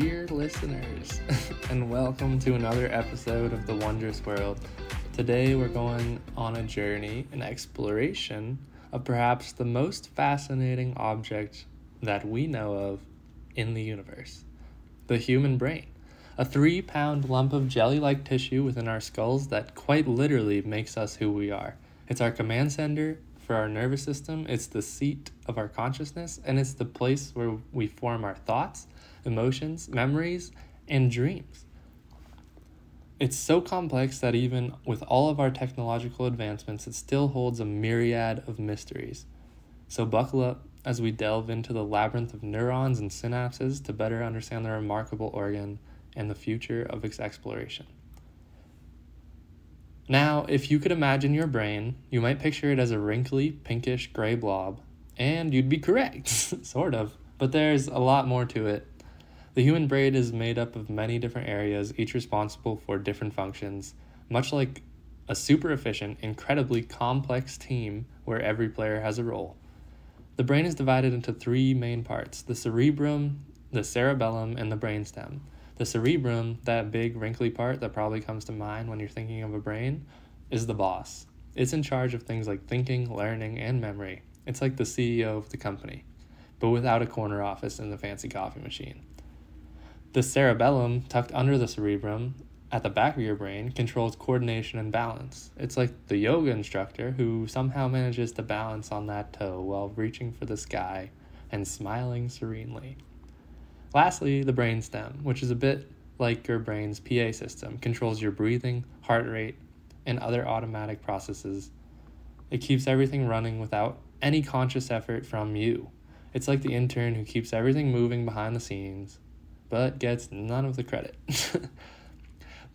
dear listeners, and welcome to another episode of The Wondrous World. Today, we're going on a journey, an exploration of perhaps the most fascinating object that we know of in the universe the human brain. A three pound lump of jelly like tissue within our skulls that quite literally makes us who we are. It's our command center for our nervous system, it's the seat of our consciousness, and it's the place where we form our thoughts, emotions, memories, and dreams. It's so complex that even with all of our technological advancements, it still holds a myriad of mysteries. So, buckle up as we delve into the labyrinth of neurons and synapses to better understand the remarkable organ and the future of its exploration. Now, if you could imagine your brain, you might picture it as a wrinkly, pinkish gray blob, and you'd be correct, sort of, but there's a lot more to it. The human brain is made up of many different areas, each responsible for different functions, much like a super efficient, incredibly complex team where every player has a role. The brain is divided into three main parts the cerebrum, the cerebellum, and the brainstem. The cerebrum, that big wrinkly part that probably comes to mind when you're thinking of a brain, is the boss. It's in charge of things like thinking, learning, and memory. It's like the CEO of the company, but without a corner office and the fancy coffee machine. The cerebellum, tucked under the cerebrum, at the back of your brain, controls coordination and balance. It's like the yoga instructor who somehow manages to balance on that toe while reaching for the sky and smiling serenely. Lastly, the brainstem, which is a bit like your brain's PA system, controls your breathing, heart rate, and other automatic processes. It keeps everything running without any conscious effort from you. It's like the intern who keeps everything moving behind the scenes, but gets none of the credit.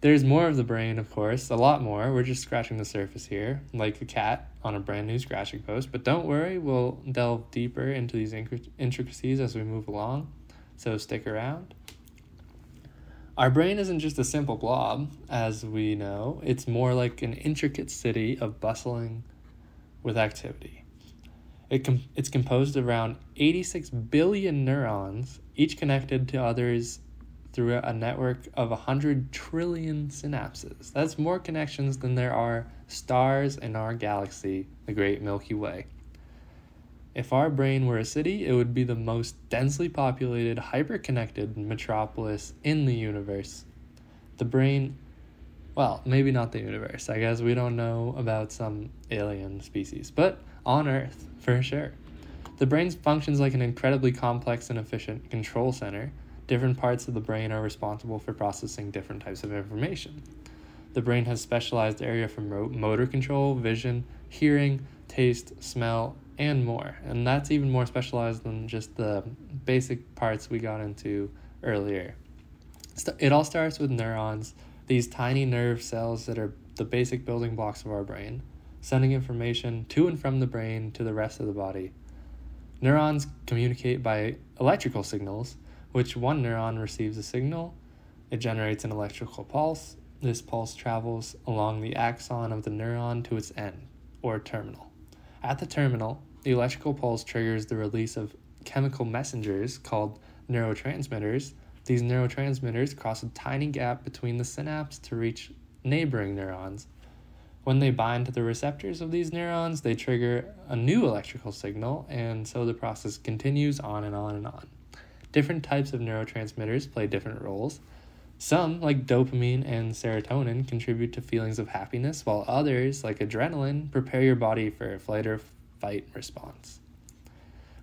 There's more of the brain, of course, a lot more. We're just scratching the surface here, like a cat on a brand new scratching post. But don't worry, we'll delve deeper into these intricacies as we move along so stick around. Our brain isn't just a simple blob, as we know, it's more like an intricate city of bustling with activity. It com- it's composed of around 86 billion neurons, each connected to others through a network of 100 trillion synapses. That's more connections than there are stars in our galaxy, the great Milky Way. If our brain were a city, it would be the most densely populated, hyper connected metropolis in the universe. The brain, well, maybe not the universe. I guess we don't know about some alien species, but on Earth, for sure. The brain functions like an incredibly complex and efficient control center. Different parts of the brain are responsible for processing different types of information. The brain has specialized area for motor control, vision, hearing, taste, smell, and more. And that's even more specialized than just the basic parts we got into earlier. It all starts with neurons, these tiny nerve cells that are the basic building blocks of our brain, sending information to and from the brain to the rest of the body. Neurons communicate by electrical signals, which one neuron receives a signal, it generates an electrical pulse. This pulse travels along the axon of the neuron to its end, or terminal. At the terminal, the electrical pulse triggers the release of chemical messengers called neurotransmitters. These neurotransmitters cross a tiny gap between the synapse to reach neighboring neurons. When they bind to the receptors of these neurons, they trigger a new electrical signal, and so the process continues on and on and on. Different types of neurotransmitters play different roles. Some, like dopamine and serotonin, contribute to feelings of happiness, while others, like adrenaline, prepare your body for flight or fight response.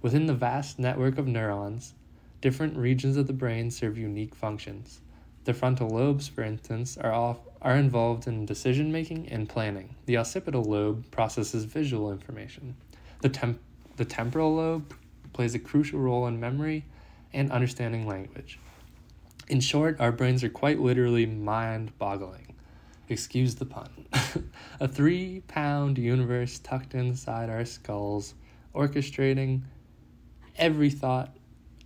Within the vast network of neurons, different regions of the brain serve unique functions. The frontal lobes, for instance, are, off, are involved in decision making and planning. The occipital lobe processes visual information. The, temp- the temporal lobe plays a crucial role in memory and understanding language. In short, our brains are quite literally mind boggling. Excuse the pun. a three pound universe tucked inside our skulls, orchestrating every thought,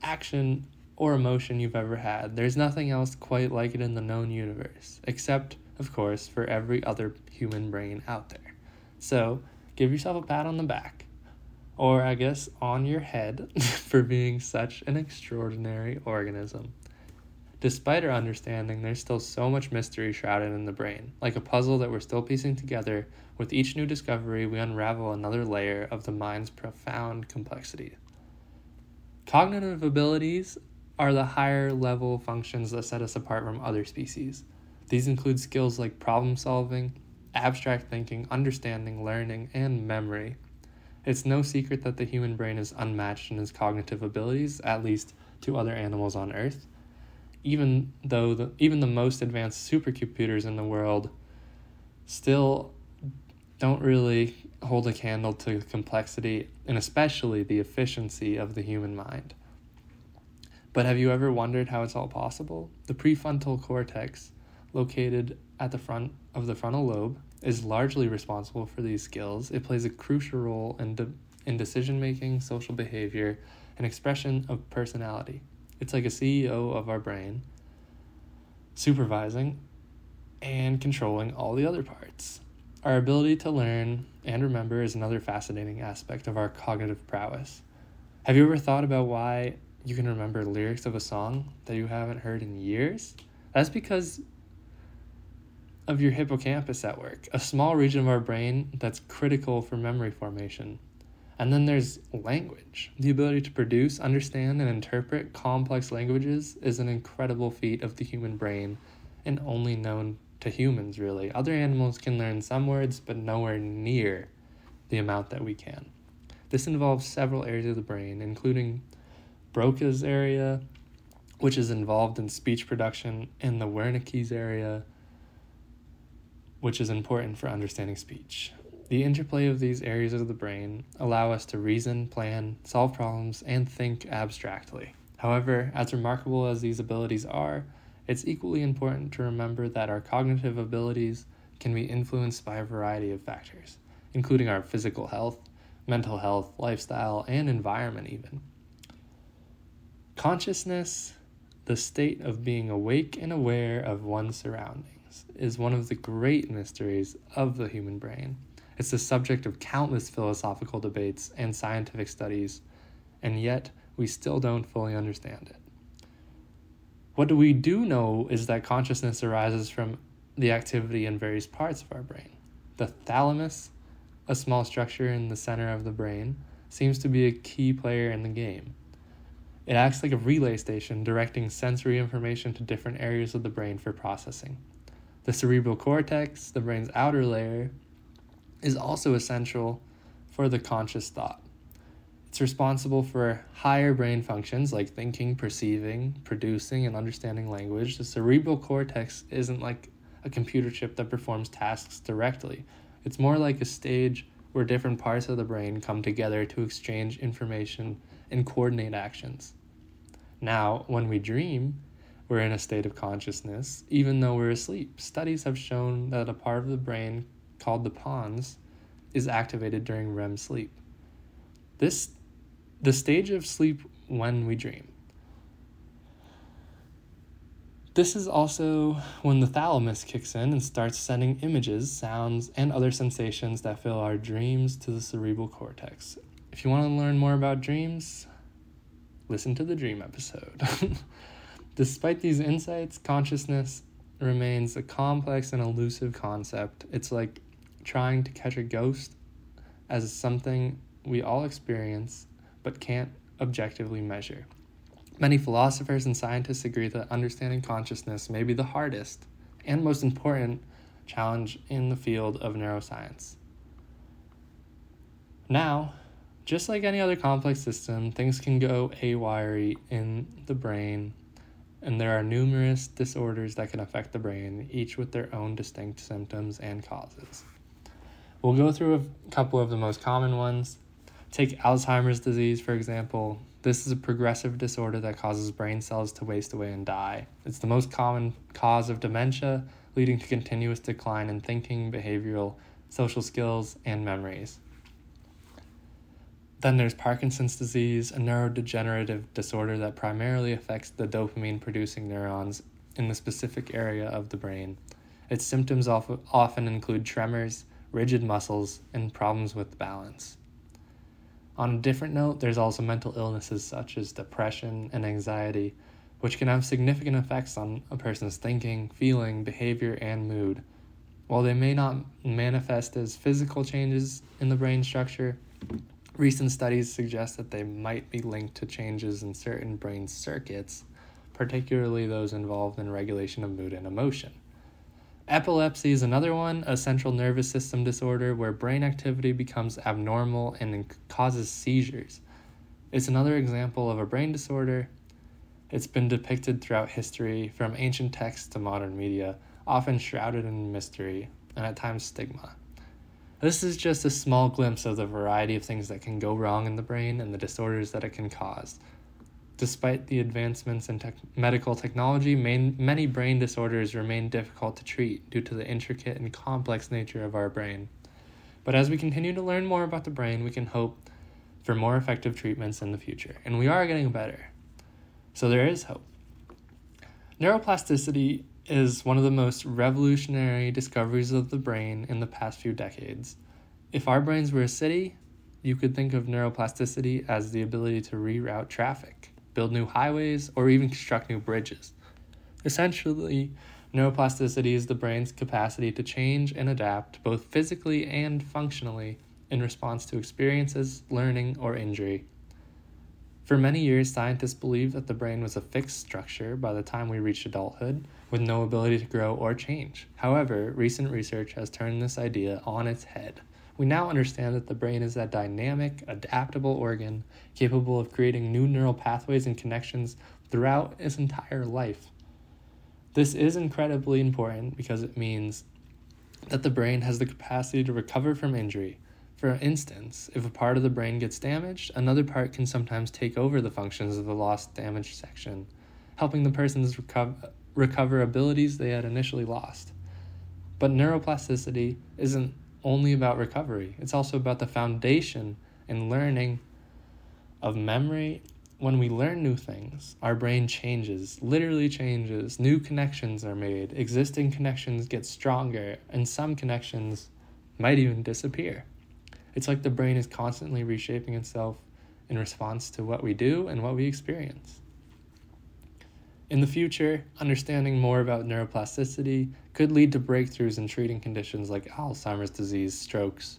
action, or emotion you've ever had. There's nothing else quite like it in the known universe, except, of course, for every other human brain out there. So, give yourself a pat on the back, or I guess on your head, for being such an extraordinary organism. Despite our understanding, there's still so much mystery shrouded in the brain, like a puzzle that we're still piecing together. With each new discovery, we unravel another layer of the mind's profound complexity. Cognitive abilities are the higher level functions that set us apart from other species. These include skills like problem solving, abstract thinking, understanding, learning, and memory. It's no secret that the human brain is unmatched in its cognitive abilities, at least to other animals on Earth. Even though the, even the most advanced supercomputers in the world still don't really hold a candle to the complexity and especially the efficiency of the human mind. But have you ever wondered how it's all possible? The prefrontal cortex, located at the front of the frontal lobe, is largely responsible for these skills. It plays a crucial role in, de- in decision making, social behavior, and expression of personality. It's like a CEO of our brain, supervising and controlling all the other parts. Our ability to learn and remember is another fascinating aspect of our cognitive prowess. Have you ever thought about why you can remember lyrics of a song that you haven't heard in years? That's because of your hippocampus at work, a small region of our brain that's critical for memory formation. And then there's language. The ability to produce, understand, and interpret complex languages is an incredible feat of the human brain and only known to humans, really. Other animals can learn some words, but nowhere near the amount that we can. This involves several areas of the brain, including Broca's area, which is involved in speech production, and the Wernicke's area, which is important for understanding speech. The interplay of these areas of the brain allow us to reason, plan, solve problems, and think abstractly. However, as remarkable as these abilities are, it's equally important to remember that our cognitive abilities can be influenced by a variety of factors, including our physical health, mental health, lifestyle, and environment, even. Consciousness, the state of being awake and aware of one's surroundings is one of the great mysteries of the human brain. It's the subject of countless philosophical debates and scientific studies, and yet we still don't fully understand it. What we do know is that consciousness arises from the activity in various parts of our brain. The thalamus, a small structure in the center of the brain, seems to be a key player in the game. It acts like a relay station directing sensory information to different areas of the brain for processing. The cerebral cortex, the brain's outer layer, is also essential for the conscious thought. It's responsible for higher brain functions like thinking, perceiving, producing, and understanding language. The cerebral cortex isn't like a computer chip that performs tasks directly, it's more like a stage where different parts of the brain come together to exchange information and coordinate actions. Now, when we dream, we're in a state of consciousness, even though we're asleep. Studies have shown that a part of the brain called the pons is activated during REM sleep. This the stage of sleep when we dream. This is also when the thalamus kicks in and starts sending images, sounds, and other sensations that fill our dreams to the cerebral cortex. If you want to learn more about dreams, listen to the dream episode. Despite these insights, consciousness remains a complex and elusive concept. It's like trying to catch a ghost as something we all experience but can't objectively measure. Many philosophers and scientists agree that understanding consciousness may be the hardest and most important challenge in the field of neuroscience. Now, just like any other complex system, things can go haywire in the brain and there are numerous disorders that can affect the brain, each with their own distinct symptoms and causes. We'll go through a couple of the most common ones. Take Alzheimer's disease, for example. This is a progressive disorder that causes brain cells to waste away and die. It's the most common cause of dementia, leading to continuous decline in thinking, behavioral, social skills, and memories. Then there's Parkinson's disease, a neurodegenerative disorder that primarily affects the dopamine producing neurons in the specific area of the brain. Its symptoms often include tremors, rigid muscles, and problems with balance. On a different note, there's also mental illnesses such as depression and anxiety, which can have significant effects on a person's thinking, feeling, behavior, and mood. While they may not manifest as physical changes in the brain structure, recent studies suggest that they might be linked to changes in certain brain circuits, particularly those involved in regulation of mood and emotion. Epilepsy is another one, a central nervous system disorder where brain activity becomes abnormal and causes seizures. It's another example of a brain disorder. It's been depicted throughout history, from ancient texts to modern media, often shrouded in mystery and at times stigma. This is just a small glimpse of the variety of things that can go wrong in the brain and the disorders that it can cause. Despite the advancements in medical technology, main, many brain disorders remain difficult to treat due to the intricate and complex nature of our brain. But as we continue to learn more about the brain, we can hope for more effective treatments in the future, and we are getting better. So there is hope. Neuroplasticity is one of the most revolutionary discoveries of the brain in the past few decades. If our brains were a city, you could think of neuroplasticity as the ability to reroute traffic, build new highways, or even construct new bridges. Essentially, neuroplasticity is the brain's capacity to change and adapt both physically and functionally in response to experiences, learning, or injury. For many years, scientists believed that the brain was a fixed structure by the time we reached adulthood, with no ability to grow or change. However, recent research has turned this idea on its head. We now understand that the brain is that dynamic, adaptable organ capable of creating new neural pathways and connections throughout its entire life. This is incredibly important because it means that the brain has the capacity to recover from injury, for instance, if a part of the brain gets damaged, another part can sometimes take over the functions of the lost damaged section, helping the person's reco- recover abilities they had initially lost. But neuroplasticity isn't only about recovery, it's also about the foundation and learning of memory. When we learn new things, our brain changes, literally changes. New connections are made, existing connections get stronger, and some connections might even disappear. It's like the brain is constantly reshaping itself in response to what we do and what we experience. In the future, understanding more about neuroplasticity could lead to breakthroughs in treating conditions like Alzheimer's disease, strokes,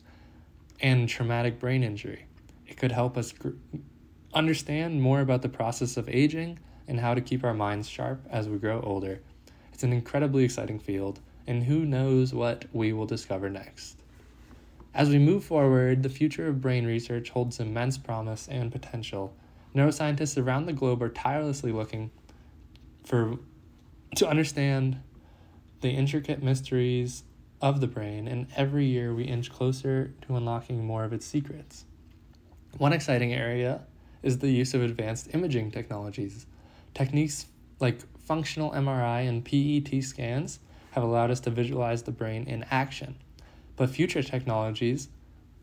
and traumatic brain injury. It could help us gr- understand more about the process of aging and how to keep our minds sharp as we grow older. It's an incredibly exciting field, and who knows what we will discover next. As we move forward, the future of brain research holds immense promise and potential. Neuroscientists around the globe are tirelessly looking for to understand the intricate mysteries of the brain, and every year we inch closer to unlocking more of its secrets. One exciting area is the use of advanced imaging technologies. Techniques like functional MRI and PET scans have allowed us to visualize the brain in action. But future technologies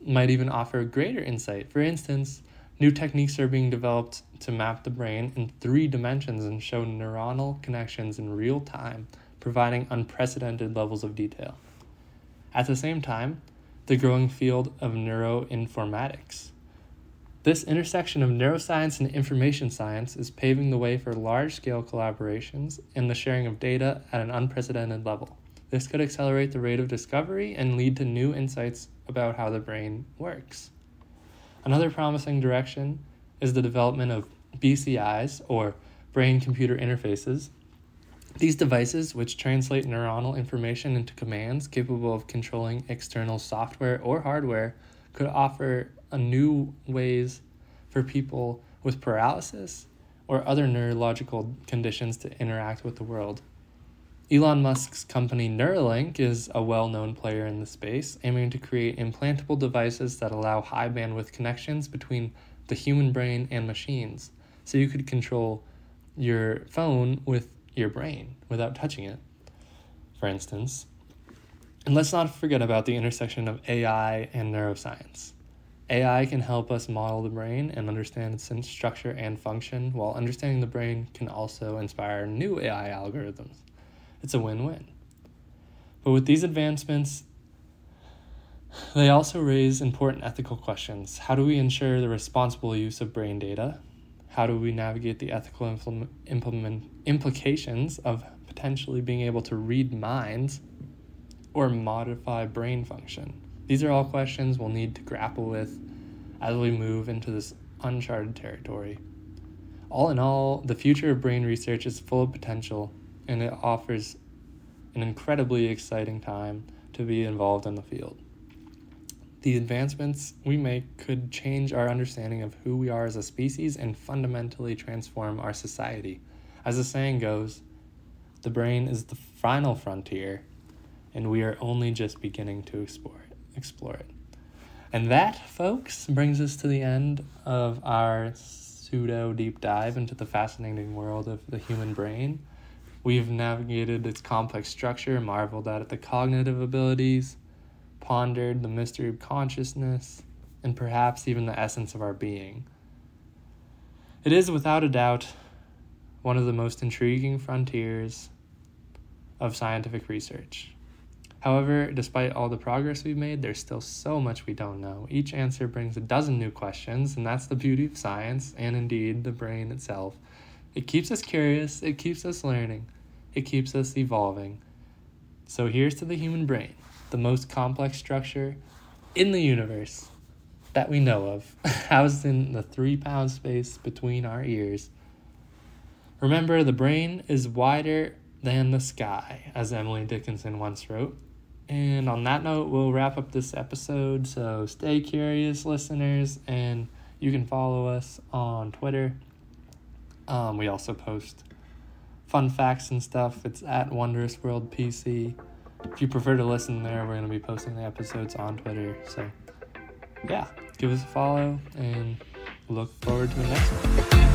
might even offer greater insight. For instance, new techniques are being developed to map the brain in three dimensions and show neuronal connections in real time, providing unprecedented levels of detail. At the same time, the growing field of neuroinformatics. This intersection of neuroscience and information science is paving the way for large scale collaborations and the sharing of data at an unprecedented level. This could accelerate the rate of discovery and lead to new insights about how the brain works. Another promising direction is the development of BCIs, or brain computer interfaces. These devices, which translate neuronal information into commands capable of controlling external software or hardware, could offer a new ways for people with paralysis or other neurological conditions to interact with the world. Elon Musk's company Neuralink is a well known player in the space, aiming to create implantable devices that allow high bandwidth connections between the human brain and machines. So you could control your phone with your brain without touching it, for instance. And let's not forget about the intersection of AI and neuroscience. AI can help us model the brain and understand its structure and function, while understanding the brain can also inspire new AI algorithms it's a win win. But with these advancements, they also raise important ethical questions. How do we ensure the responsible use of brain data? How do we navigate the ethical implement, implement, implications of potentially being able to read minds or modify brain function? These are all questions we'll need to grapple with as we move into this uncharted territory. All in all, the future of brain research is full of potential and it offers an incredibly exciting time to be involved in the field. The advancements we make could change our understanding of who we are as a species and fundamentally transform our society. As the saying goes, the brain is the final frontier, and we are only just beginning to explore it. Explore it. And that, folks, brings us to the end of our pseudo deep dive into the fascinating world of the human brain. We've navigated its complex structure, marveled at the cognitive abilities, pondered the mystery of consciousness, and perhaps even the essence of our being. It is without a doubt one of the most intriguing frontiers of scientific research. However, despite all the progress we've made, there's still so much we don't know. Each answer brings a dozen new questions, and that's the beauty of science and indeed the brain itself. It keeps us curious, it keeps us learning, it keeps us evolving. So here's to the human brain, the most complex structure in the universe that we know of, housed in the three pound space between our ears. Remember, the brain is wider than the sky, as Emily Dickinson once wrote. And on that note, we'll wrap up this episode. So stay curious, listeners, and you can follow us on Twitter. Um, we also post fun facts and stuff. It's at Wondrous World PC. If you prefer to listen there, we're going to be posting the episodes on Twitter. So, yeah, give us a follow and look forward to the next one.